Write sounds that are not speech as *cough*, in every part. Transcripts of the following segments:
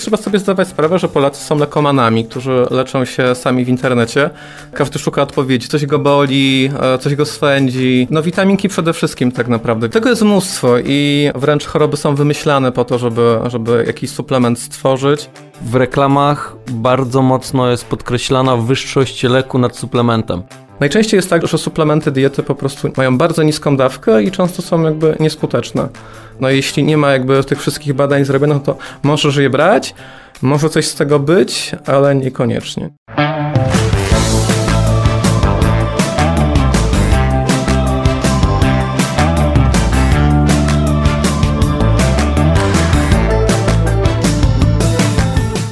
Trzeba sobie zdawać sprawę, że Polacy są lekomanami, którzy leczą się sami w internecie. Każdy szuka odpowiedzi, coś go boli, e, coś go swędzi. No witaminki przede wszystkim tak naprawdę. Tego jest mnóstwo i wręcz choroby są wymyślane po to, żeby, żeby jakiś suplement stworzyć. W reklamach bardzo mocno jest podkreślana wyższość leku nad suplementem. Najczęściej jest tak, że suplementy diety po prostu mają bardzo niską dawkę i często są jakby nieskuteczne. No jeśli nie ma jakby tych wszystkich badań zrobionych, to możesz je brać, może coś z tego być, ale niekoniecznie.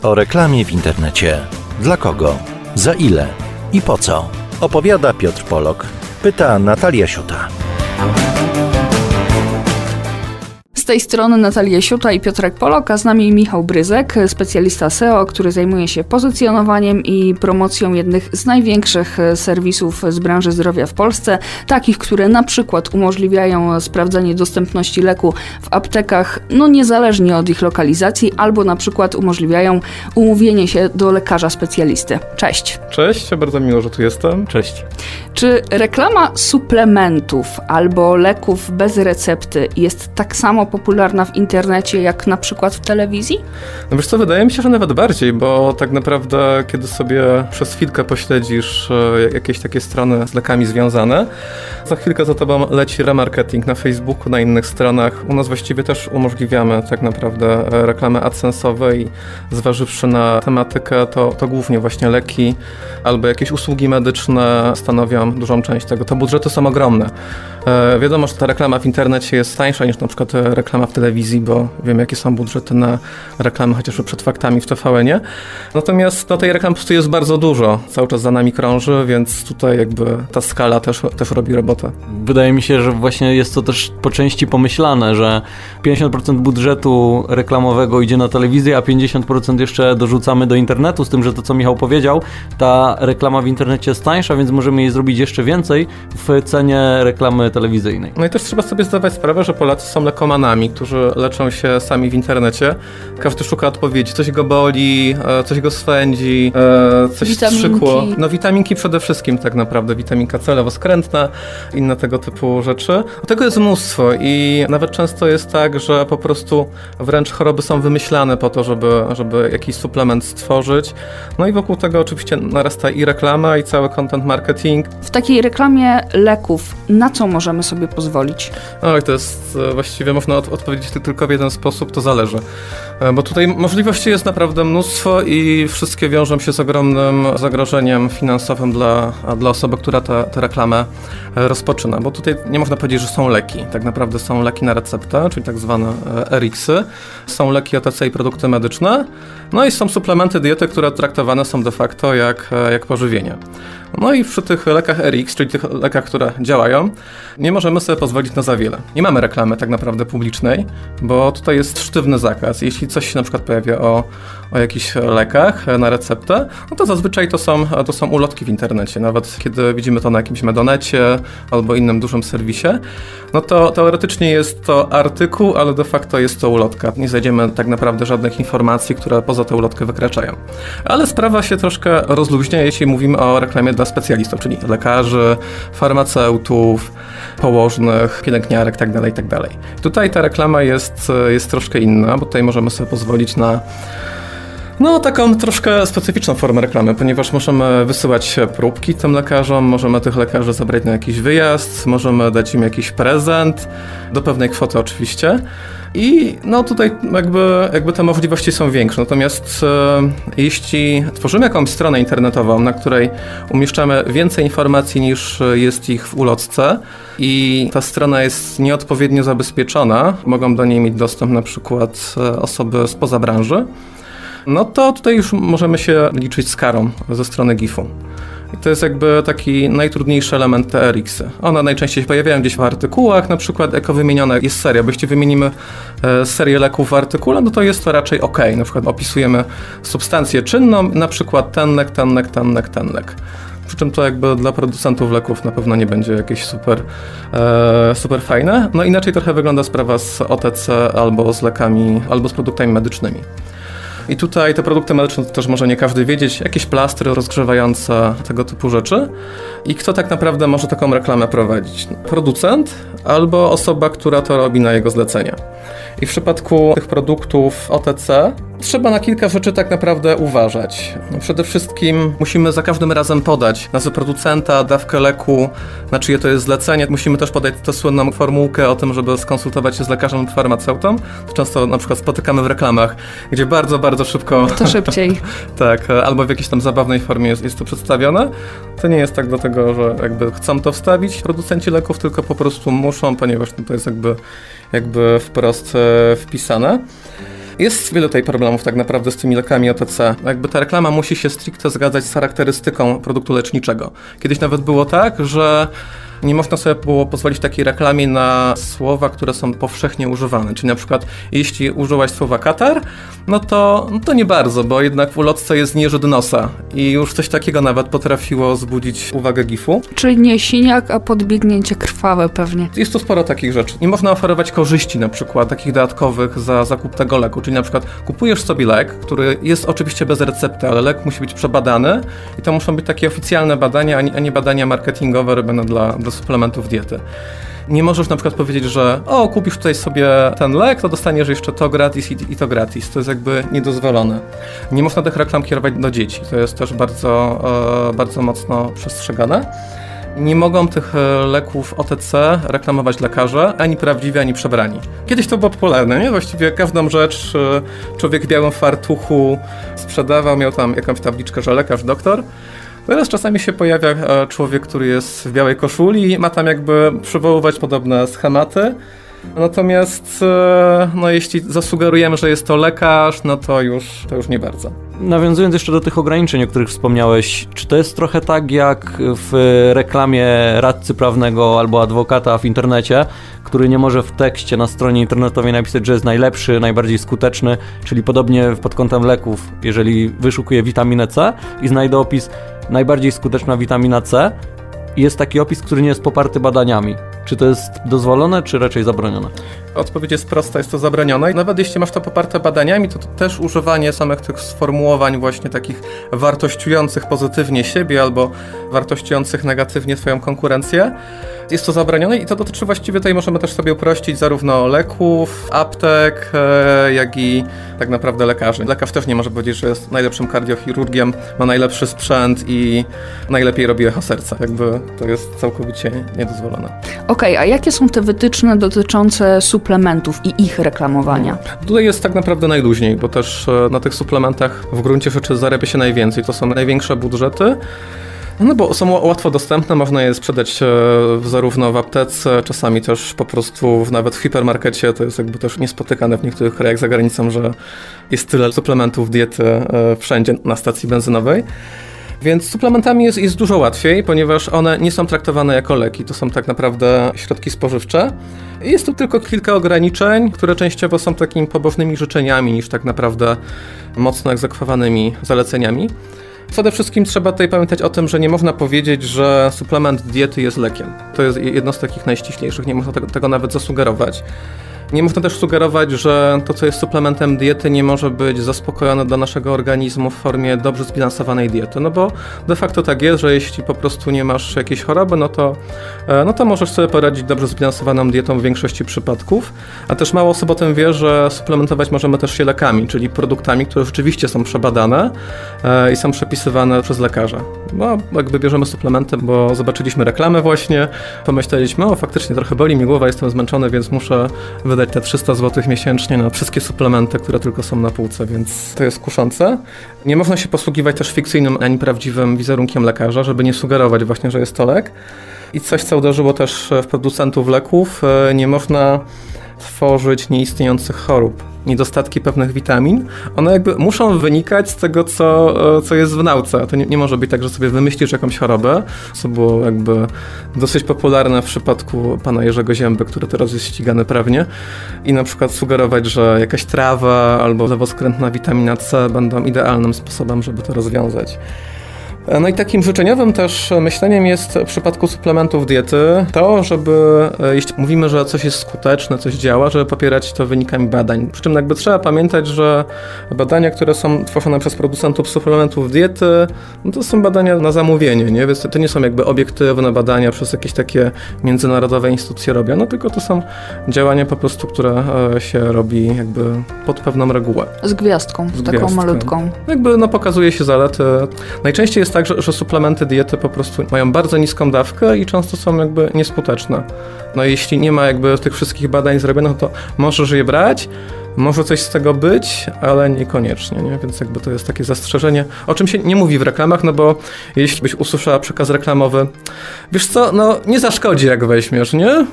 O reklamie w internecie. Dla kogo? Za ile? I po co? Opowiada Piotr Polok. Pyta Natalia Siuta. Tej strony Natalia Siuta i Piotrek Polok, a z nami Michał Bryzek, specjalista SEO, który zajmuje się pozycjonowaniem i promocją jednych z największych serwisów z branży zdrowia w Polsce, takich, które na przykład umożliwiają sprawdzanie dostępności leku w aptekach, no niezależnie od ich lokalizacji, albo na przykład umożliwiają umówienie się do lekarza specjalisty. Cześć. Cześć, bardzo miło, że tu jestem. Cześć. Czy reklama suplementów albo leków bez recepty jest tak samo popularna w internecie jak na przykład w telewizji? No wiesz co, wydaje mi się, że nawet bardziej, bo tak naprawdę kiedy sobie przez chwilkę pośledzisz e, jakieś takie strony z lekami związane, za chwilkę za tobą leci remarketing na Facebooku, na innych stronach. U nas właściwie też umożliwiamy tak naprawdę e, reklamy i zważywszy na tematykę, to, to głównie właśnie leki albo jakieś usługi medyczne stanowią dużą część tego. To budżety są ogromne. E, wiadomo, że ta reklama w internecie jest tańsza niż na przykład reklama w telewizji, bo wiem jakie są budżety na reklamy chociażby przed faktami w TVN-ie. Natomiast no, tej reklamy po prostu jest bardzo dużo. Cały czas za nami krąży, więc tutaj jakby ta skala też, też robi robotę. Wydaje mi się, że właśnie jest to też po części pomyślane, że 50% budżetu reklamowego idzie na telewizję, a 50% jeszcze dorzucamy do internetu, z tym, że to co Michał powiedział, ta reklama w internecie jest tańsza, więc możemy jej zrobić jeszcze więcej w cenie reklamy telewizyjnej. No i też trzeba sobie zdawać sprawę, że Polacy są lekomanami, którzy leczą się sami w internecie. Każdy szuka odpowiedzi, coś go boli, e, coś go swędzi, e, coś Witaminki. wstrzykło. No witaminki przede wszystkim tak naprawdę, witaminka C lewoskrętna, inne tego typu rzeczy. Tego jest mnóstwo i nawet często jest tak, że po prostu wręcz choroby są wymyślane po to, żeby, żeby jakiś suplement stworzyć. No i wokół tego oczywiście narasta i reklama, i cały content marketing. W takiej reklamie leków na co możemy sobie pozwolić? Oj, to jest e, właściwie można od, odpowiedzieć tylko w jeden sposób, to zależy. E, bo tutaj możliwości jest naprawdę mnóstwo i wszystkie wiążą się z ogromnym zagrożeniem finansowym dla, dla osoby, która tę reklamę e, rozpoczyna. Bo tutaj nie można powiedzieć, że są leki. Tak naprawdę są leki na receptę, czyli tak zwane RX-y. Są leki OTC i produkty medyczne. No i są suplementy diety, które traktowane są de facto jak, jak pożywienie. No i przy tych lekach RX, czyli tych lekach, które działają, nie możemy sobie pozwolić na za wiele. Nie mamy reklamy tak naprawdę publicznej, bo tutaj jest sztywny zakaz. Jeśli coś się na przykład pojawia o, o jakichś lekach na receptę, no to zazwyczaj to są, to są ulotki w internecie. Nawet kiedy widzimy to na jakimś medonecie albo innym dużym serwisie, no to teoretycznie jest to artykuł, ale de facto jest to ulotka. Nie znajdziemy tak naprawdę żadnych informacji, które poza tę ulotkę wykraczają. Ale sprawa się troszkę rozluźnia, jeśli mówimy o reklamie dla specjalistów, czyli lekarzy, farmaceutów, położnych, pielęgniarek itd., tak itd. Tak tutaj ta reklama jest, jest troszkę inna, bo tutaj możemy sobie pozwolić na no, taką troszkę specyficzną formę reklamy, ponieważ możemy wysyłać próbki tym lekarzom, możemy tych lekarzy zabrać na jakiś wyjazd, możemy dać im jakiś prezent, do pewnej kwoty oczywiście. I no tutaj jakby, jakby te możliwości są większe. Natomiast e, jeśli tworzymy jakąś stronę internetową, na której umieszczamy więcej informacji niż jest ich w ulotce i ta strona jest nieodpowiednio zabezpieczona, mogą do niej mieć dostęp na przykład e, osoby spoza branży, no to tutaj już możemy się liczyć z karą ze strony GIF-u. I to jest jakby taki najtrudniejszy element TRX-y. One najczęściej się pojawiają gdzieś w artykułach, na przykład jako wymieniona jest seria, bo jeśli wymienimy e, serię leków w artykule, no to jest to raczej ok. Na przykład opisujemy substancję czynną, na przykład ten lek, ten lek, ten lek, ten lek. Przy czym to jakby dla producentów leków na pewno nie będzie jakieś super, e, super fajne. No inaczej trochę wygląda sprawa z OTC albo z lekami, albo z produktami medycznymi. I tutaj te produkty medyczne to też może nie każdy wiedzieć, jakieś plastry rozgrzewające, tego typu rzeczy. I kto tak naprawdę może taką reklamę prowadzić? Producent albo osoba, która to robi na jego zlecenie. I w przypadku tych produktów OTC trzeba na kilka rzeczy tak naprawdę uważać. No przede wszystkim musimy za każdym razem podać nazwę producenta, dawkę leku, na czyje to jest zlecenie. Musimy też podać tę słynną formułkę o tym, żeby skonsultować się z lekarzem farmaceutą. Często na przykład spotykamy w reklamach, gdzie bardzo, bardzo szybko... To szybciej. *laughs* tak, albo w jakiejś tam zabawnej formie jest, jest to przedstawione. To nie jest tak dlatego, że jakby chcą to wstawić producenci leków, tylko po prostu muszą, ponieważ to jest jakby, jakby wprost e, wpisane. Jest wiele tutaj problemów tak naprawdę z tymi lekami OTC. Jakby ta reklama musi się stricte zgadzać z charakterystyką produktu leczniczego. Kiedyś nawet było tak, że nie można sobie było pozwolić w takiej reklamie na słowa, które są powszechnie używane. Czyli na przykład, jeśli użyłaś słowa katar, no to, no to nie bardzo, bo jednak w ulotce jest nieżyd nosa i już coś takiego nawet potrafiło zbudzić uwagę GIF-u. Czyli nie siniak, a podbiegnięcie krwawe pewnie. Jest tu sporo takich rzeczy. Nie można oferować korzyści na przykład takich dodatkowych za zakup tego leku, czyli na przykład kupujesz sobie lek, który jest oczywiście bez recepty, ale lek musi być przebadany i to muszą być takie oficjalne badania, a nie badania marketingowe robione dla, dla suplementów diety. Nie możesz na przykład powiedzieć, że o, kupisz tutaj sobie ten lek, to dostaniesz jeszcze to gratis i, i, to gratis. To jest jakby niedozwolone. Nie można tych reklam kierować do dzieci. To jest też bardzo, e, bardzo mocno przestrzegane. Nie mogą tych e, leków OTC reklamować lekarze, ani prawdziwi, ani przebrani. Kiedyś to było popularne, nie? Właściwie każdą rzecz e, człowiek w białym fartuchu sprzedawał, miał tam jakąś tabliczkę, że lekarz, doktor. Teraz czasami się pojawia e, człowiek, który jest w białej koszuli i ma tam jakby przywoływać podobne schematy. Natomiast e, no, jeśli zasugerujemy, że jest to lekarz, no to już, to już nie bardzo. Nawiązując jeszcze do tych ograniczeń, o których wspomniałeś, czy to jest trochę tak jak w reklamie radcy prawnego albo adwokata w internecie, który nie może w tekście na stronie internetowej napisać, że jest najlepszy, najbardziej skuteczny, czyli podobnie pod kątem leków, jeżeli wyszukuję witaminę C i znajdę opis najbardziej skuteczna witamina C, jest taki opis, który nie jest poparty badaniami. Czy to jest dozwolone, czy raczej zabronione? Odpowiedź jest prosta, jest to zabronione. I nawet jeśli masz to poparte badaniami, to, to też używanie samych tych sformułowań właśnie takich wartościujących pozytywnie siebie albo wartościujących negatywnie swoją konkurencję, jest to zabronione i to dotyczy właściwie tutaj możemy też sobie uprościć zarówno leków, aptek, e, jak i tak naprawdę lekarzy. Lekarz też nie może powiedzieć, że jest najlepszym kardiochirurgiem, ma najlepszy sprzęt i najlepiej robi echo serca. Jakby to jest całkowicie niedozwolone. Okej, okay, a jakie są te wytyczne dotyczące suplementów i ich reklamowania? Tutaj jest tak naprawdę najluźniej, bo też e, na tych suplementach w gruncie rzeczy zarabia się najwięcej. To są największe budżety. No bo są łatwo dostępne, można je sprzedać e, zarówno w aptece, czasami też po prostu nawet w hipermarkecie. To jest jakby też niespotykane w niektórych krajach za granicą, że jest tyle suplementów diety e, wszędzie na stacji benzynowej. Więc suplementami jest, jest dużo łatwiej, ponieważ one nie są traktowane jako leki. To są tak naprawdę środki spożywcze. Jest tu tylko kilka ograniczeń, które częściowo są takimi pobożnymi życzeniami niż tak naprawdę mocno egzekwowanymi zaleceniami. Przede wszystkim trzeba tutaj pamiętać o tym, że nie można powiedzieć, że suplement diety jest lekiem. To jest jedno z takich najściślejszych, nie można tego, tego nawet zasugerować. Nie można też sugerować, że to, co jest suplementem diety, nie może być zaspokojone dla naszego organizmu w formie dobrze zbilansowanej diety. No bo de facto tak jest, że jeśli po prostu nie masz jakiejś choroby, no to, e, no to możesz sobie poradzić dobrze zbilansowaną dietą w większości przypadków. A też mało osób o tym wie, że suplementować możemy też się lekami, czyli produktami, które rzeczywiście są przebadane e, i są przepisywane przez lekarza. No, jakby bierzemy suplementy, bo zobaczyliśmy reklamę właśnie, pomyśleliśmy, o faktycznie trochę boli mi głowa, jestem zmęczony, więc muszę wydać te 300 zł miesięcznie na wszystkie suplementy, które tylko są na półce, więc to jest kuszące. Nie można się posługiwać też fikcyjnym ani prawdziwym wizerunkiem lekarza, żeby nie sugerować właśnie, że jest to lek. I coś, co uderzyło też w producentów leków, e, nie można tworzyć nieistniejących chorób niedostatki pewnych witamin, one jakby muszą wynikać z tego, co, e, co jest w nauce. To nie, nie może być tak, że sobie wymyślisz jakąś chorobę, co było jakby dosyć popularne w przypadku pana Jerzego Zięby, który teraz jest ścigany prawnie i na przykład sugerować, że jakaś trawa albo lewoskrętna witamina C będą idealnym sposobem, żeby to rozwiązać. No i takim życzeniowym też myśleniem jest w przypadku suplementów diety to, żeby e, jeśli mówimy, że coś jest skuteczne, coś działa, żeby popierać to wynikami badań. Przy czym jakby trzeba pamiętać, że badania, które są tworzone przez producentów suplementów diety, no to są badania na zamówienie, nie? Więc to nie są jakby obiektywne badania przez jakieś takie międzynarodowe instytucje robione, tylko to są działania po prostu, które e, się robi jakby pod pewną regułę. Z gwiazdką, z taką gwiazdką. malutką. Jakby no, pokazuje się zalety. Najczęściej jest tak, że, że suplementy diety po prostu mają bardzo niską dawkę i często są jakby nieskuteczne. No jeśli nie ma jakby tych wszystkich badań zrobionych, to możesz je brać, może coś z tego być, ale niekoniecznie, nie? Więc jakby to jest takie zastrzeżenie, o czym się nie mówi w reklamach, no bo jeśli byś usłyszała przekaz reklamowy, wiesz co, no nie zaszkodzi jak weźmiesz, nie? *laughs*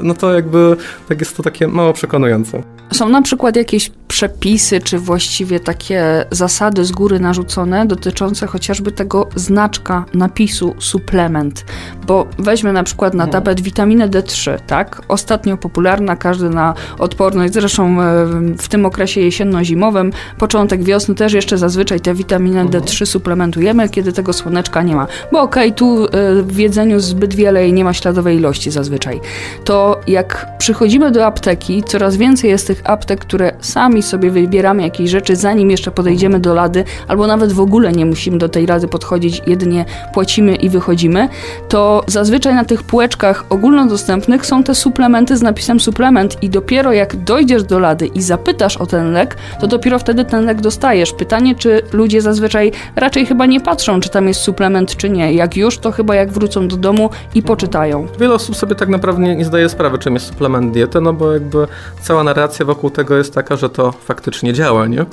No to jakby tak jest to takie mało przekonujące. Są na przykład jakieś przepisy, czy właściwie takie zasady z góry narzucone dotyczące chociażby tego znaczka napisu suplement. Bo weźmy na przykład na tapet witaminę D3, tak? Ostatnio popularna, każdy na odporność, zresztą e, w tym okresie jesienno-zimowym, początek wiosny też jeszcze zazwyczaj tę witaminę D3 suplementujemy, kiedy tego słoneczka nie ma. Bo okej, okay, tu e, w jedzeniu zbyt wiele i nie ma śladowej ilości zazwyczaj. To jak przychodzimy do apteki, coraz więcej jest tych aptek, które sami sobie wybieramy jakieś rzeczy, zanim jeszcze podejdziemy do lady, albo nawet w ogóle nie musimy do tej rady podchodzić, jedynie płacimy i wychodzimy, to zazwyczaj na tych półeczkach ogólnodostępnych są te suplementy z napisem suplement i dopiero jak dojdziesz do lady i zapytasz o ten lek, to dopiero wtedy ten lek dostajesz. Pytanie, czy ludzie zazwyczaj raczej chyba nie patrzą, czy tam jest suplement, czy nie. Jak już, to chyba jak wrócą do domu i poczytają. Wiele osób sobie tak naprawdę nie, zdaje sprawy, czym jest suplement diety, no bo jakby cała narracja wokół tego jest taka, że to faktycznie działa, nie?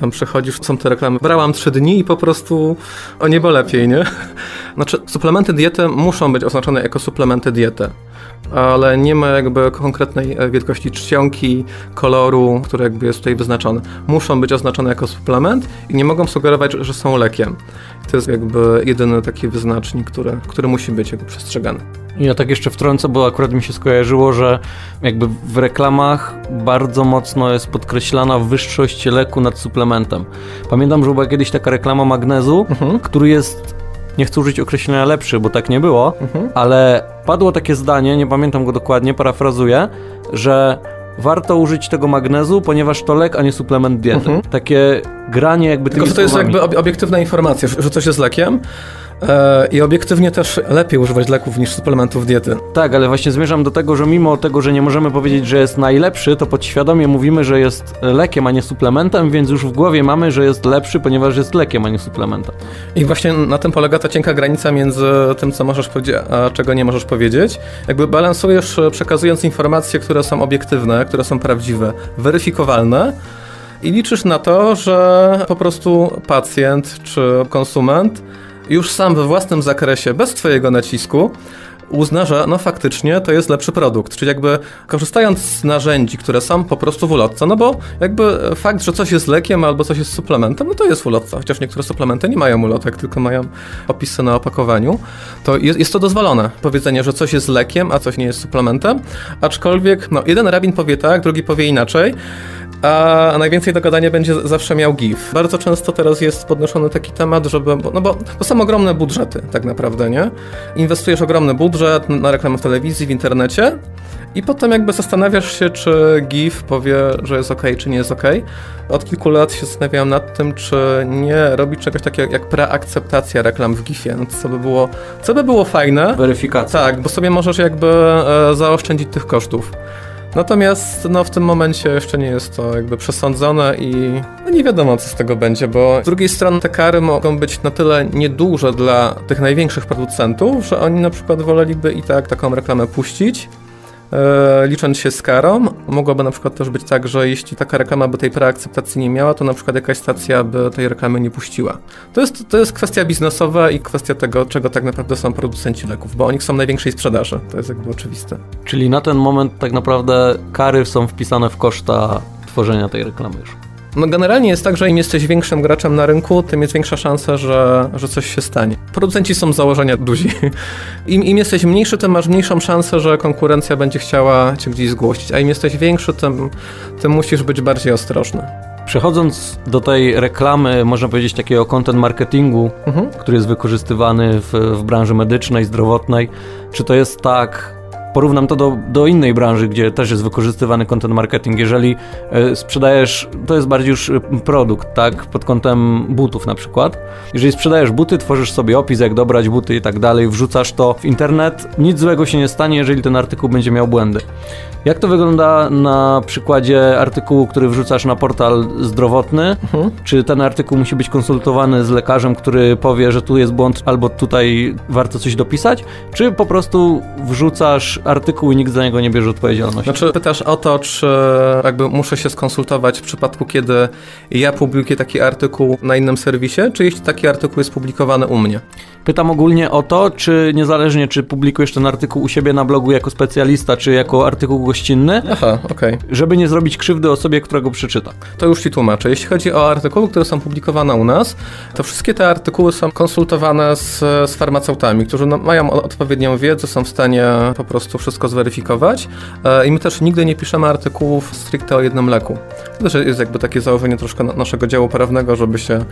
Tam przechodzisz, są te reklamy. Brałam trzy dni i po prostu o niebo lepiej, nie? *laughs* Znaczy, suplementy diety muszą być oznaczone jako suplementy diety ale nie ma jakby konkretnej e, wielkości czcionki, koloru, który jakby jest tutaj wyznaczony. Muszą być oznaczone jako suplement i nie mogą sugerować, że są lekiem. To jest jakby jedyny taki wyznacznik, który, który musi być jakby przestrzegany. Ja tak jeszcze wtrącę, bo akurat mi się skojarzyło, że jakby w reklamach bardzo mocno jest podkreślana wyższość leku nad suplementem. Pamiętam, że była kiedyś taka reklama magnezu, mhm. który jest nie chcę użyć określenia lepszy, bo tak nie było, mhm. ale padło takie zdanie, nie pamiętam go dokładnie, parafrazuję, że warto użyć tego magnezu, ponieważ to lek, a nie suplement diety. Mhm. Takie granie jakby Tylko, że to jest jakby obiektywna informacja, że coś jest lekiem, I obiektywnie też lepiej używać leków niż suplementów diety. Tak, ale właśnie zmierzam do tego, że mimo tego, że nie możemy powiedzieć, że jest najlepszy, to podświadomie mówimy, że jest lekiem, a nie suplementem, więc już w głowie mamy, że jest lepszy, ponieważ jest lekiem, a nie suplementem. I właśnie na tym polega ta cienka granica między tym, co możesz powiedzieć, a czego nie możesz powiedzieć. Jakby balansujesz przekazując informacje, które są obiektywne, które są prawdziwe, weryfikowalne, i liczysz na to, że po prostu pacjent czy konsument już sam we własnym zakresie, bez Twojego nacisku, uzna, że no faktycznie to jest lepszy produkt. Czyli jakby korzystając z narzędzi, które są po prostu w ulotce, no bo jakby fakt, że coś jest lekiem albo coś jest suplementem, no to jest w ulotce, chociaż niektóre suplementy nie mają ulotek, tylko mają opisy na opakowaniu, to jest, jest to dozwolone. Powiedzenie, że coś jest lekiem, a coś nie jest suplementem, aczkolwiek no jeden rabin powie tak, drugi powie inaczej, a najwięcej do gadania będzie zawsze miał GIF. Bardzo często teraz jest podnoszony taki temat, żeby, no bo to są ogromne budżety tak naprawdę, nie? Inwestujesz ogromny budżet na reklamę w telewizji, w internecie i potem jakby zastanawiasz się, czy GIF powie, że jest ok, czy nie jest ok. Od kilku lat się zastanawiałem nad tym, czy nie robić czegoś takiego jak preakceptacja reklam w GIFie, no co by było, co by było fajne. Weryfikacja. Tak, bo sobie możesz jakby e, zaoszczędzić tych kosztów. Natomiast no, w tym momencie jeszcze nie jest to jakby przesądzone i no, nie wiadomo, co z tego będzie, bo z drugiej strony te kary mogą być na tyle nieduże dla tych największych producentów, że oni na przykład woleliby i tak taką reklamę puścić, licząc się z karą. Mogłoby na przykład też być tak, że jeśli taka reklama by tej preakceptacji nie miała, to na przykład jakaś stacja by tej reklamy nie puściła. To jest, to jest kwestia biznesowa i kwestia tego, czego tak naprawdę są producenci leków, bo oni są największej sprzedaży. To jest jakby oczywiste. Czyli na ten moment tak naprawdę kary są wpisane w koszta tworzenia tej reklamy już. No generalnie jest tak, że im jesteś większym graczem na rynku, tym jest większa szansa, że, że coś się stanie. Producenci są z założenia duzi. Im, Im jesteś mniejszy, tym masz mniejszą szansę, że konkurencja będzie chciała cię gdzieś zgłosić, a im jesteś większy, tym, tym musisz być bardziej ostrożny. Przechodząc do tej reklamy, można powiedzieć takiego content marketingu, Mhm. który jest wykorzystywany w, w branży medycznej, zdrowotnej, czy to jest tak, porównam to do, do innej branży, gdzie też jest wykorzystywany content marketing. Jeżeli e, sprzedajesz, to jest bardziej już e, produkt, tak, pod kątem butów na przykład. Jeżeli sprzedajesz buty, tworzysz sobie opis, jak dobrać buty i tak dalej, wrzucasz to w internet, nic złego się nie stanie, jeżeli ten artykuł będzie miał błędy. Jak to wygląda na przykładzie artykułu, który wrzucasz na portal zdrowotny? Mhm. Czy ten artykuł musi być konsultowany z lekarzem, który powie, że tu jest błąd, albo tutaj warto coś dopisać? Czy po prostu wrzucasz artykuł i nikt za niego nie bierze odpowiedzialności? Znaczy pytasz o to, czy jakby muszę się skonsultować w przypadku, kiedy ja publikuję taki artykuł na innym serwisie, czy jeśli taki artykuł jest publikowany u mnie? Pytam ogólnie o to, czy niezależnie, czy publikujesz ten artykuł u siebie na blogu jako specjalista, czy jako artykuł gościnny, Aha, okej. żeby nie zrobić krzywdy osobie, która go przeczyta. To już Ci tłumaczę. Jeśli chodzi o artykuły, które są publikowane u nas, to wszystkie te artykuły są konsultowane z, z farmaceutami, którzy no, mają odpowiednią wiedzę, są w stanie po prostu wszystko zweryfikować. E, I my też nigdy nie piszemy artykułów stricte o jednym leku. To też jest jakby takie założenie troszkę na- naszego działu prawnego, żeby się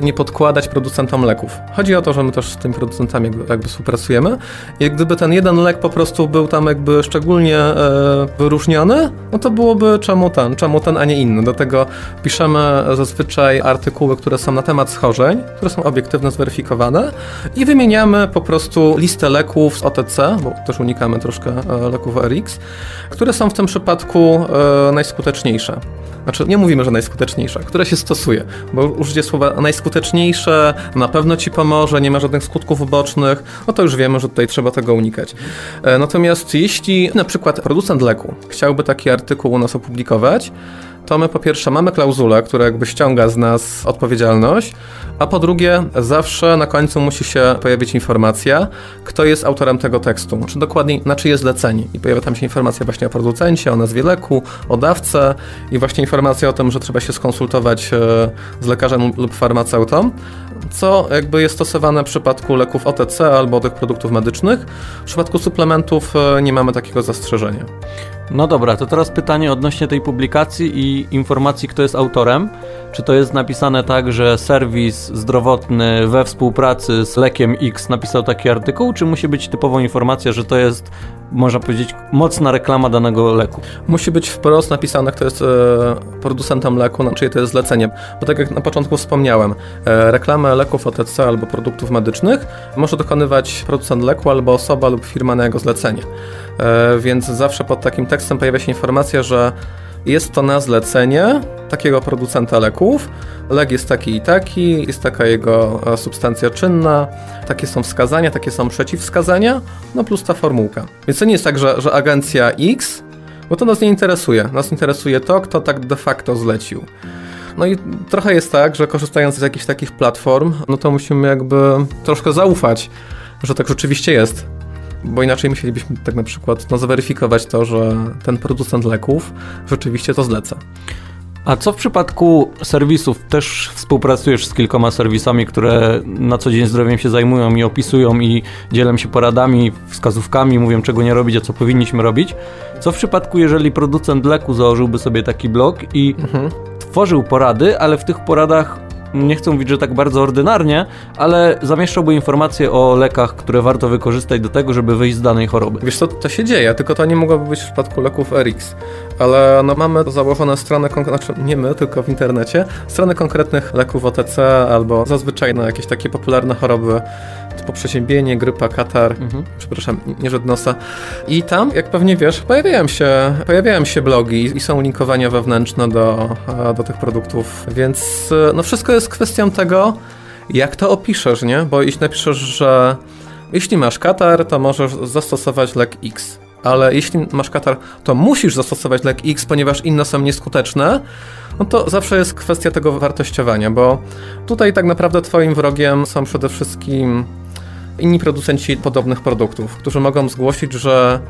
nie podkładać producentom leków. Chodzi o to, że my też z tymi producentami jakby, jakby współpracujemy i gdyby ten jeden lek po prostu był tam jakby szczególnie e, wyróżniony, no to byłoby czemu ten, czemu ten, a nie inny. Do tego piszemy zazwyczaj artykuły, które są na temat schorzeń, które są obiektywne, zweryfikowane i wymieniamy po prostu listę leków z OTC, bo też unikamy troszkę e, leków RX, które są w tym przypadku e, najskuteczniejsze. Znaczy, nie mówimy, że najskuteczniejsze, które się stosuje, bo użycie słowa najskuteczniejsze na pewno ci pomoże, nie ma żadnych skutków ubocznych, no to już wiemy, że tutaj trzeba tego unikać. E, Natomiast jeśli na przykład producent leku chciałby taki artykuł u nas opublikować, to my po pierwsze mamy klauzulę, która jakby ściąga z nas odpowiedzialność, a po drugie zawsze na końcu musi się pojawić informacja, kto jest autorem tego tekstu, czy dokładniej na czyje zlecenie. I pojawia tam się informacja właśnie o producencie, o nazwie leku, o dawce i właśnie informacja o tym, że trzeba się skonsultować e, z lekarzem lub farmaceutą, co jakby jest stosowane w przypadku leków OTC albo tych produktów medycznych. W przypadku suplementów e, nie mamy takiego zastrzeżenia. No dobra, to teraz pytanie odnośnie tej publikacji i informacji, kto jest autorem. Czy to jest napisane tak, że serwis zdrowotny we współpracy z lekiem X napisał taki artykuł, czy musi być typowo informacja, że to jest, można powiedzieć, mocna reklama danego leku? Musi być wprost napisane, kto jest e, producentem leku, na czyje to jest zlecenie. Bo tak jak na początku wspomniałem, e, reklamę leków OTC albo produktów medycznych może dokonywać producent leku albo osoba lub firma na jego zlecenie. E, więc zawsze pod takim tekstem pojawia się informacja, że jest to na zlecenie takiego producenta leków. Lek jest taki i taki, jest taka jego e, substancja czynna, takie są wskazania, takie są przeciwwskazania, no plus ta formułka. Więc to nie jest tak, że, że agencja X bo to nas nie interesuje. Nas interesuje to, kto tak de facto zlecił. No i trochę jest tak, że korzystając z jakichś takich platform, no to musimy jakby troszkę zaufać, że tak rzeczywiście jest. Bo inaczej musielibyśmy tak na przykład no, zweryfikować to, że ten producent leków rzeczywiście to zleca. A co w przypadku serwisów? Też współpracujesz z kilkoma serwisami, które na co dzień zdrowiem się zajmują i opisują i dzielą się poradami, wskazówkami, mówią czego nie robić, a co powinniśmy robić. Co w przypadku, jeżeli producent leku założyłby sobie taki blog i Mhm. tworzył porady, ale w tych poradach nie chcę mówić, że tak bardzo ordynarnie, ale zamieszczałby informacje o lekach, które warto wykorzystać do tego, żeby wyjść z danej choroby. Wiesz co, to się dzieje, tylko to nie mogłoby być w przypadku leków RX. Ale no, mamy założone strony, znaczy nie my, tylko w internecie, strony konkretnych leków OTC albo zazwyczaj na jakieś takie popularne choroby typu przeziębienie, grypa, katar, Mhm. przepraszam, nie rzecz nosa. I tam, jak pewnie wiesz, pojawiają się, pojawiają się blogi i są linkowania wewnętrzne do, do tych produktów, więc e, no wszystko jest kwestią tego, jak to opiszesz, nie? Bo jeśli napiszesz, że jeśli masz katar, to możesz zastosować lek X. Ale jeśli masz katar, to musisz zastosować lek X, ponieważ inne są nieskuteczne, no to zawsze jest kwestia tego wartościowania, bo tutaj tak naprawdę twoim wrogiem są przede wszystkim inni producenci podobnych produktów, którzy mogą zgłosić, że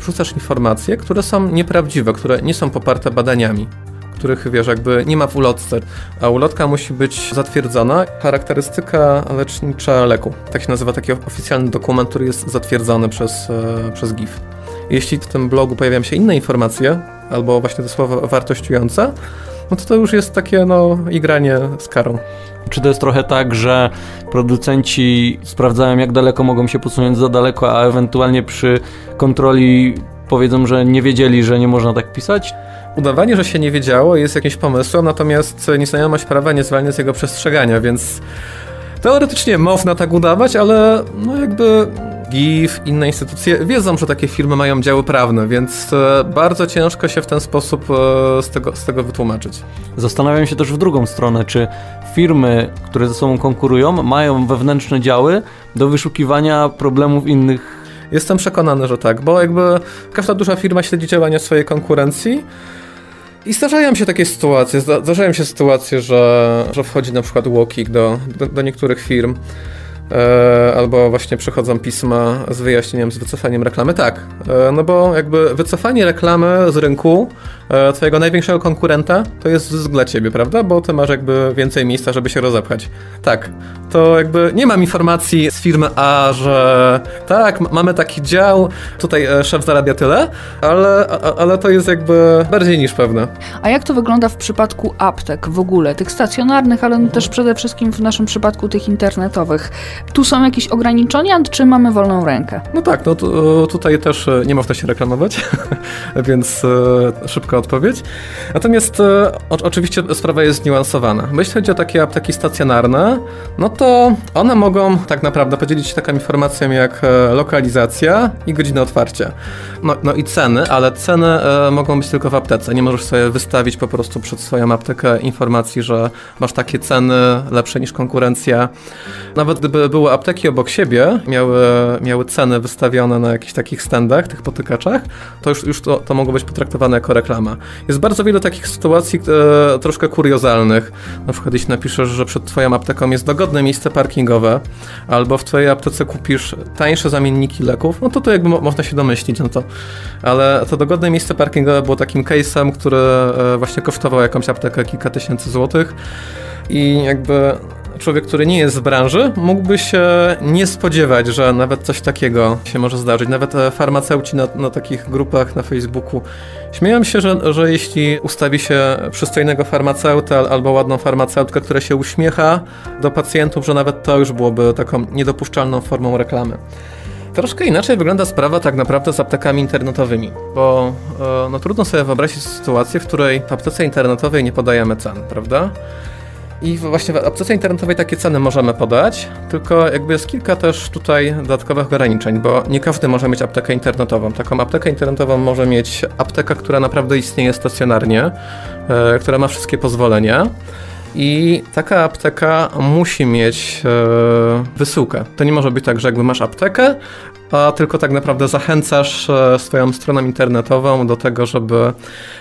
wrzucasz informacje, które są nieprawdziwe, które nie są poparte badaniami których wiesz, jakby nie ma w ulotce, a ulotka musi być zatwierdzona. Charakterystyka lecznicza leku. Tak się nazywa taki oficjalny dokument, który jest zatwierdzony przez, e, przez GIF. Jeśli w tym blogu pojawiają się inne informacje, albo właśnie te słowa wartościujące, no to to już jest takie no igranie z karą. Czy to jest trochę tak, że producenci sprawdzają, jak daleko mogą się posunąć za daleko, a ewentualnie przy kontroli powiedzą, że nie wiedzieli, że nie można tak pisać? Udawanie, że się nie wiedziało jest jakimś pomysłem, natomiast nieznajomość prawa nie zwalnia z jego przestrzegania, więc teoretycznie można tak udawać, ale no jakby GIF, inne instytucje wiedzą, że takie firmy mają działy prawne, więc e, bardzo ciężko się w ten sposób e, z tego, z tego wytłumaczyć. Zastanawiam się też w drugą stronę, czy firmy, które ze sobą konkurują, mają wewnętrzne działy do wyszukiwania problemów innych Jestem przekonany, że tak, bo jakby każda duża firma śledzi działania swojej konkurencji. I zdarzają się takie sytuacje, zdarzają się sytuacje, że, że wchodzi na przykład Walking do, do, do niektórych firm albo właśnie przychodzą pisma z wyjaśnieniem, z wycofaniem reklamy. Tak, e, no bo jakby wycofanie reklamy z rynku e, twojego największego konkurenta to jest zysk dla ciebie, prawda? Bo ty masz jakby więcej miejsca, żeby się rozepchać. Tak, to jakby nie mam informacji z firmy A, że tak, mamy taki dział, tutaj szef zarabia tyle, ale, ale to jest jakby bardziej niż pewne. A jak to wygląda w przypadku aptek w ogóle, tych stacjonarnych, ale też przede wszystkim w naszym przypadku tych internetowych? Tu są jakieś ograniczenia, czy mamy wolną rękę? No tak, no to, tutaj też e, nie można się reklamować, *laughs* więc e, szybka odpowiedź. Natomiast e, o, oczywiście sprawa jest zniuansowana. Jeśli chodzi o takie apteki stacjonarne, no to one mogą tak naprawdę podzielić się taką informacją jak lokalizacja i godzina otwarcia. No, no i ceny, ale ceny mogą być tylko w aptece. Nie możesz sobie wystawić po prostu przed swoją aptekę informacji, że masz takie ceny lepsze niż konkurencja. Nawet gdyby były apteki obok siebie, miały, miały ceny wystawione na jakichś takich standach, tych potykaczach, to już, już to, to mogło być potraktowane jako reklama. Jest bardzo wiele takich sytuacji e, troszkę kuriozalnych. Na przykład jeśli napiszesz, że przed twoją apteką jest dogodne miejsce parkingowe, albo w twojej aptece kupisz tańsze zamienniki leków, no to to jakby mo można się domyślić, no to. Ale to dogodne miejsce parkingowe było takim case'em, który e, właśnie kosztował jakąś aptekę kilka tysięcy złotych i jakby człowiek, który nie jest z branży, mógłby się nie spodziewać, że nawet coś takiego się może zdarzyć. Nawet e, farmaceuci na, na takich grupach na Facebooku śmieją się, że, że jeśli ustawi się przystojnego farmaceuta albo ładną farmaceutkę, która się uśmiecha do pacjentów, że nawet to już byłoby taką niedopuszczalną formą reklamy. Troszkę inaczej wygląda sprawa tak naprawdę z aptekami internetowymi, bo e, no, trudno sobie wyobrazić sytuację, w której w aptece internetowej nie podajemy cen, prawda? I właśnie w aptece internetowej takie ceny możemy podać, tylko jakby jest kilka też tutaj dodatkowych ograniczeń, bo nie każdy może mieć aptekę internetową. Taką aptekę internetową może mieć apteka, która naprawdę istnieje stacjonarnie, e, która ma wszystkie pozwolenia. I taka apteka musi mieć e, wysyłkę. To nie może być tak, że jakby masz aptekę, a tylko tak naprawdę zachęcasz e, swoją stroną internetową do tego, żeby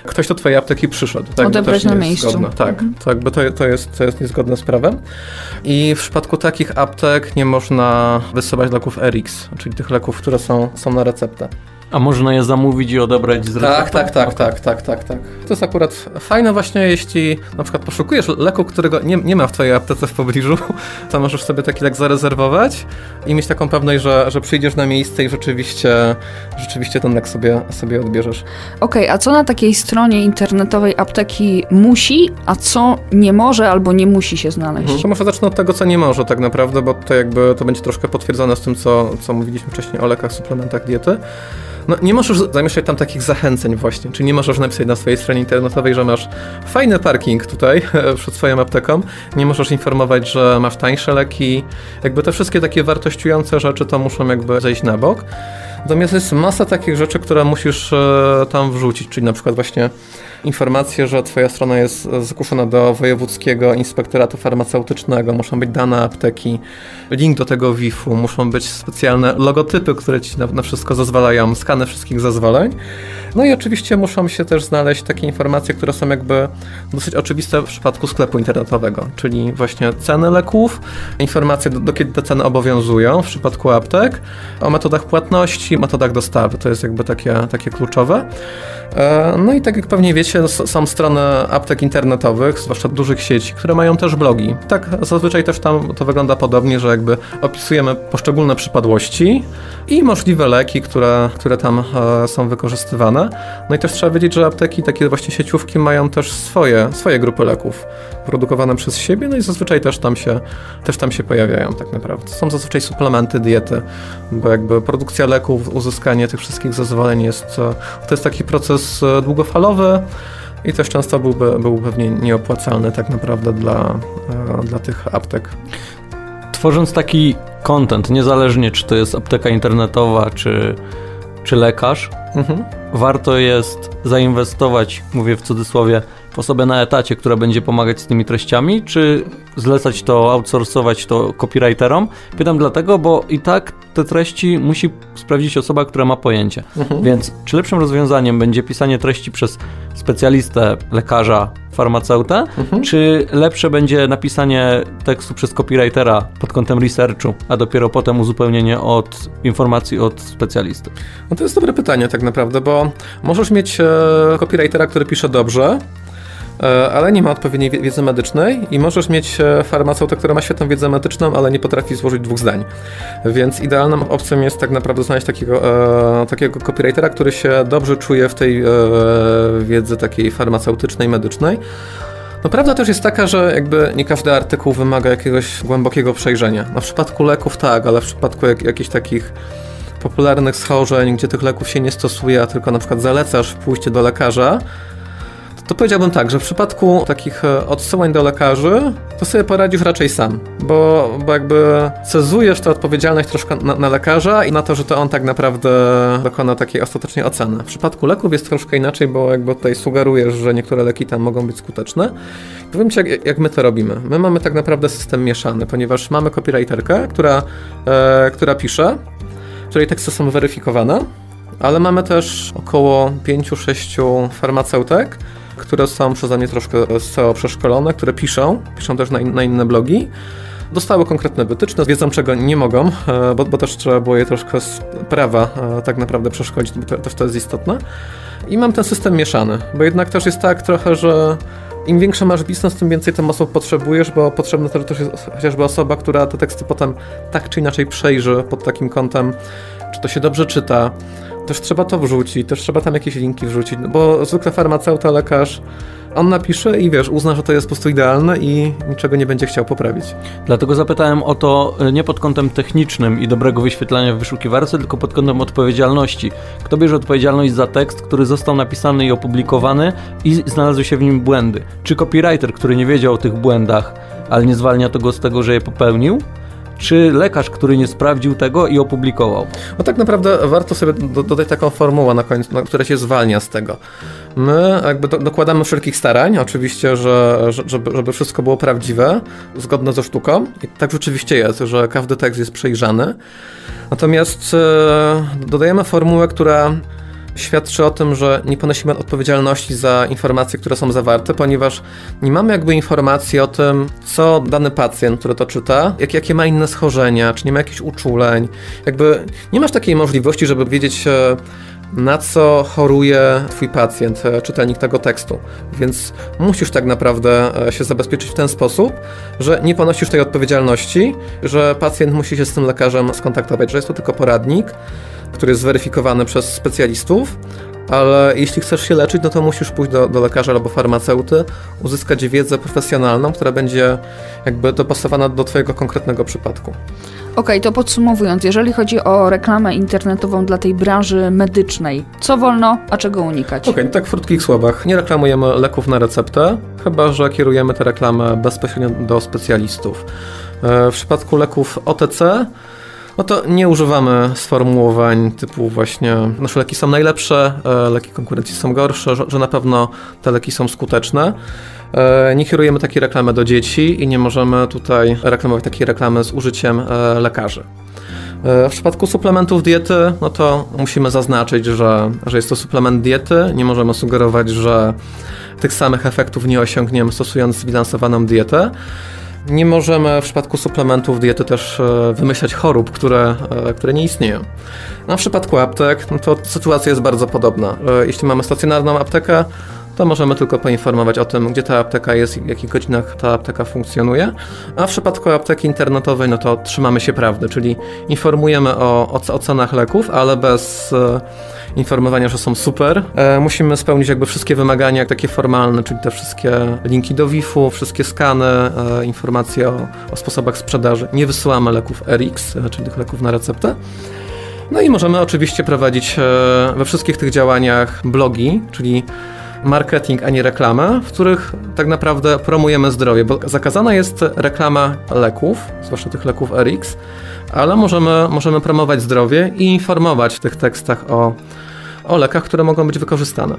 ktoś do twojej apteki przyszedł. Tak, Odebrać na miejscu. Zgodne. Tak, mhm. to jakby to, to, jest, to jest niezgodne z prawem. I w przypadku takich aptek nie można wysyłać leków RX, czyli tych leków, które są, są na receptę. A można je zamówić i odebrać z receptą? Tak, tak, tak, tak, tak, tak, tak. To jest akurat fajne właśnie, jeśli na przykład poszukujesz leku, którego nie, nie ma w twojej aptece w pobliżu, *laughs* to możesz sobie taki lek zarezerwować i mieć taką pewność, że, że przyjdziesz na miejsce i rzeczywiście, rzeczywiście ten lek sobie, sobie odbierzesz. Okej, okay, a co na takiej stronie internetowej apteki musi, a co nie może albo nie musi się znaleźć? Mhm. To może zacznę od tego, co nie może tak naprawdę, bo to jakby to będzie troszkę potwierdzone z tym, co, co mówiliśmy wcześniej o lekach, suplementach diety. No, nie możesz zamieszczać tam takich zachęceń właśnie, czyli nie możesz napisać na swojej stronie internetowej, że masz fajny parking tutaj *laughs* przed swoją apteką, nie możesz informować, że masz tańsze leki, jakby te wszystkie takie wartościujące rzeczy to muszą jakby zejść na bok. Natomiast jest masa takich rzeczy, które musisz e, tam wrzucić, czyli na przykład właśnie informację, że Twoja strona jest zgłoszona do Wojewódzkiego Inspektoratu Farmaceutycznego, muszą być dane apteki, link do tego WIF-u, muszą być specjalne logotypy, które Ci na, na wszystko zezwalają, skany wszystkich zezwoleń. No i oczywiście muszą się też znaleźć takie informacje, które są jakby dosyć oczywiste w przypadku sklepu internetowego, czyli właśnie ceny leków, informacje do, do kiedy te ceny obowiązują w przypadku aptek, o metodach płatności, metodach dostawy, to jest jakby takie, takie kluczowe. E, no i tak jak pewnie wiecie, są strony aptek internetowych, zwłaszcza dużych sieci, które mają też blogi. Tak, zazwyczaj też tam to wygląda podobnie, że jakby opisujemy poszczególne przypadłości i możliwe leki, które, które tam e, są wykorzystywane. No i też trzeba wiedzieć, że apteki, takie właśnie sieciówki mają też swoje, swoje grupy leków produkowane przez siebie, no i zazwyczaj też tam się, też tam się pojawiają tak naprawdę. Są zazwyczaj suplementy, diety, bo jakby produkcja leków, uzyskanie tych wszystkich zezwoleń jest, to jest taki proces długofalowy, i też często byłby, był pewnie nieopłacalny tak naprawdę dla, dla tych aptek. Tworząc taki content, niezależnie czy to jest apteka internetowa, czy, czy lekarz, mhm. warto jest zainwestować, mówię w cudzysłowie, osobę na etacie, która będzie pomagać z tymi treściami, czy zlecać to, outsourcować to copywriterom? Pytam dlatego, bo i tak te treści musi sprawdzić osoba, która ma pojęcie. Mhm. Więc czy lepszym rozwiązaniem będzie pisanie treści przez specjalistę, lekarza, farmaceutę, mhm. czy lepsze będzie napisanie tekstu przez copywritera pod kątem researchu, a dopiero potem uzupełnienie od informacji od specjalisty? No to jest dobre pytanie tak naprawdę, bo możesz mieć e, copywritera, który pisze dobrze, ale nie ma odpowiedniej wiedzy medycznej i możesz mieć e, farmaceutę, która ma świetną wiedzę medyczną, ale nie potrafi złożyć dwóch zdań. Więc idealną opcją jest tak naprawdę znaleźć takiego, e, takiego copywritera, który się dobrze czuje w tej e, wiedzy takiej farmaceutycznej, medycznej. No prawda też jest taka, że jakby nie każdy artykuł wymaga jakiegoś głębokiego przejrzenia. No w przypadku leków tak, ale w przypadku jak, jakichś takich popularnych schorzeń, gdzie tych leków się nie stosuje, a tylko na przykład zalecasz pójście do lekarza, to powiedziałbym tak, że w przypadku takich e, odsyłań do lekarzy, to sobie poradzisz raczej sam, bo, bo jakby cezujesz tę odpowiedzialność troszkę na, na, lekarza i na to, że to on tak naprawdę dokona takiej ostatecznej oceny. W przypadku leków jest troszkę inaczej, bo jakby tutaj sugerujesz, że niektóre leki tam mogą być skuteczne. Powiem Ci, jak, jak my to robimy. My mamy tak naprawdę system mieszany, ponieważ mamy copywriterkę, która, e, która pisze, której teksty są weryfikowane, ale mamy też około 5-6 farmaceutek, które są przeze mnie troszkę SEO przeszkolone, które piszą, piszą też na, in, na inne blogi dostały konkretne wytyczne, wiedzą czego nie mogą, e, bo, bo też trzeba było je troszkę z prawa e, tak naprawdę przeszkolić, bo to, też to jest istotne. I mam ten system mieszany, bo jednak też jest tak trochę, że im większy masz biznes, tym więcej tym osób potrzebujesz, bo potrzebna też jest chociażby osoba, która te teksty potem tak czy inaczej przejrzy pod takim kątem, czy to się dobrze czyta, też trzeba to wrzucić, też trzeba tam jakieś linki wrzucić, no bo zwykle farmaceuta, lekarz, on napisze i wiesz, uzna, że to jest po prostu idealne i niczego nie będzie chciał poprawić. Dlatego zapytałem o to e, nie pod kątem technicznym i dobrego wyświetlania w wyszukiwarce, tylko pod kątem odpowiedzialności. Kto bierze odpowiedzialność za tekst, który został napisany i opublikowany i znalazły się w nim błędy? Czy copywriter, który nie wiedział o tych błędach, ale nie zwalnia to go z tego, że je popełnił? Czy lekarz, który nie sprawdził tego i opublikował? No tak naprawdę warto sobie dodać taką formułę na końcu, która się zwalnia z tego. My jakby do, dokładamy wszelkich starań, oczywiście, że, żeby, żeby wszystko było prawdziwe, zgodne ze sztuką. I tak rzeczywiście jest, że każdy tekst jest przejrzany. Natomiast e, dodajemy formułę, która świadczy o tym, że nie ponosimy odpowiedzialności za informacje, które są zawarte, ponieważ nie mamy jakby informacji o tym, co dany pacjent, który to czyta, jak, jakie ma inne schorzenia, czy nie ma jakichś uczuleń. Jakby nie masz takiej możliwości, żeby wiedzieć, e, na co choruje Twój pacjent, e, czytelnik tego tekstu. Więc musisz tak naprawdę e, się zabezpieczyć w ten sposób, że nie ponosisz tej odpowiedzialności, że pacjent musi się z tym lekarzem skontaktować, że jest to tylko poradnik, który jest zweryfikowany przez specjalistów, ale jeśli chcesz się leczyć, no to musisz pójść do, do lekarza albo farmaceuty, uzyskać wiedzę profesjonalną, która będzie jakby dopasowana do Twojego konkretnego przypadku. Okej, okay, to podsumowując, jeżeli chodzi o reklamę internetową dla tej branży medycznej, co wolno, a czego unikać? Okej, okay, tak w krótkich słowach. Nie reklamujemy leków na receptę, chyba że kierujemy tę reklamę bezpośrednio do specjalistów. E, w przypadku leków OTC no to nie używamy sformułowań typu właśnie nasze leki są najlepsze, e, leki konkurencji są gorsze, że, na pewno te leki są skuteczne. E, nie kierujemy takiej reklamy do dzieci i nie możemy tutaj reklamować takiej reklamy z użyciem e, lekarzy. W przypadku suplementów diety, no to musimy zaznaczyć, że, że jest to suplement diety. Nie możemy sugerować, że tych samych efektów nie osiągniemy stosując zbilansowaną dietę. Nie możemy w przypadku suplementów diety też e, wymyślać chorób, które, e, które nie istnieją. No, w przypadku aptek no to sytuacja jest bardzo podobna. E, jeśli mamy stacjonarną aptekę, to możemy tylko poinformować o tym, gdzie ta apteka jest i w jakich godzinach ta apteka funkcjonuje. A w przypadku apteki internetowej, no to trzymamy się prawdy, czyli informujemy o, o, o cenach leków, ale bez e, informowania, że są super. E, musimy spełnić jakby wszystkie wymagania takie formalne, czyli te wszystkie linki do WIF-u, wszystkie skany, e, informacje o, o sposobach sprzedaży. Nie wysyłamy leków RX, e, czyli tych leków na receptę. No i możemy oczywiście prowadzić e, we wszystkich tych działaniach blogi, czyli marketing, a nie reklamę, w których tak naprawdę promujemy zdrowie, bo zakazana jest reklama leków, zwłaszcza tych leków RX, ale możemy, możemy promować zdrowie i informować w tych tekstach o, o lekach, które mogą być wykorzystane.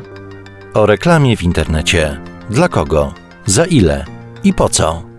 O reklamie w internecie. Dla kogo? Za ile? I po co?